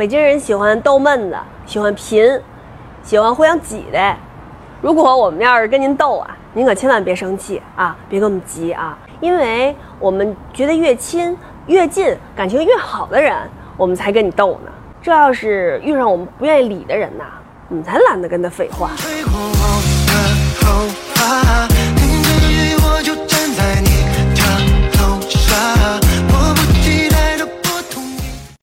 北京人喜欢逗闷子，喜欢贫，喜欢互相挤的。如果我们要是跟您斗啊，您可千万别生气啊，别跟我们急啊，因为我们觉得越亲越近，感情越好的人，我们才跟你斗呢。这要是遇上我们不愿意理的人呐，你才懒得跟他废话。